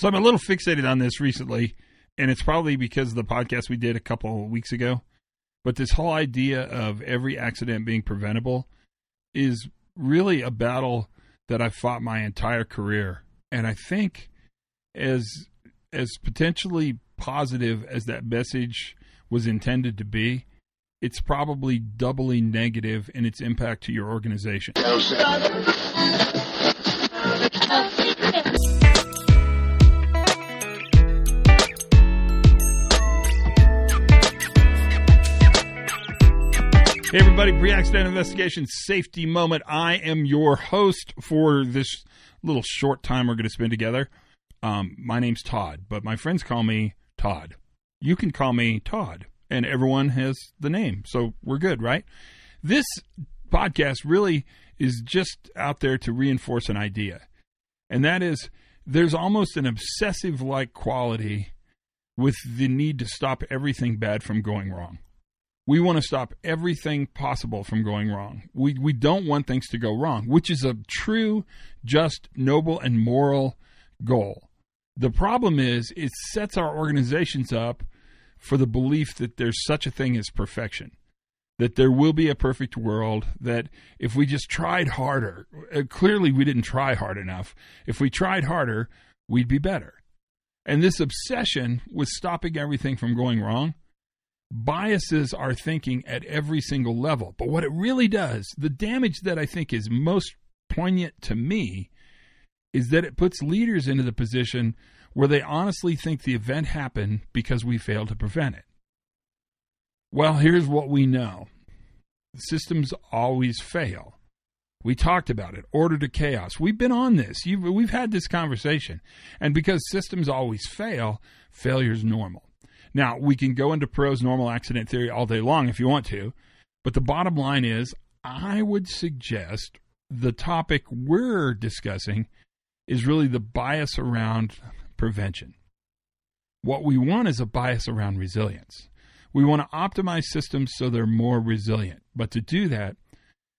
So I'm a little fixated on this recently, and it's probably because of the podcast we did a couple of weeks ago. But this whole idea of every accident being preventable is really a battle that I've fought my entire career. And I think as as potentially positive as that message was intended to be, it's probably doubly negative in its impact to your organization. Hey, everybody, pre accident investigation safety moment. I am your host for this little short time we're going to spend together. Um, my name's Todd, but my friends call me Todd. You can call me Todd, and everyone has the name, so we're good, right? This podcast really is just out there to reinforce an idea, and that is there's almost an obsessive like quality with the need to stop everything bad from going wrong we want to stop everything possible from going wrong. We we don't want things to go wrong, which is a true, just, noble, and moral goal. The problem is it sets our organizations up for the belief that there's such a thing as perfection. That there will be a perfect world, that if we just tried harder, uh, clearly we didn't try hard enough. If we tried harder, we'd be better. And this obsession with stopping everything from going wrong biases our thinking at every single level. But what it really does, the damage that I think is most poignant to me, is that it puts leaders into the position where they honestly think the event happened because we failed to prevent it. Well, here's what we know systems always fail. We talked about it, order to chaos. We've been on this. You've, we've had this conversation. And because systems always fail, failure's normal. Now, we can go into Perrow's normal accident theory all day long if you want to, but the bottom line is I would suggest the topic we're discussing is really the bias around prevention. What we want is a bias around resilience. We want to optimize systems so they're more resilient. But to do that,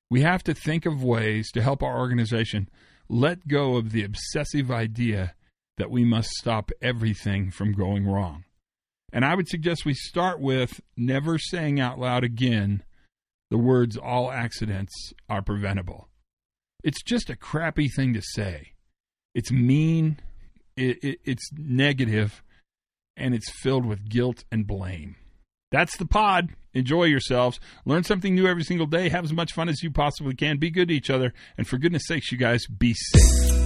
we have to think of ways to help our organization let go of the obsessive idea that we must stop everything from going wrong. And I would suggest we start with never saying out loud again the words, all accidents are preventable. It's just a crappy thing to say. It's mean, it, it, it's negative, and it's filled with guilt and blame. That's the pod. Enjoy yourselves. Learn something new every single day. Have as much fun as you possibly can. Be good to each other. And for goodness sakes, you guys, be safe.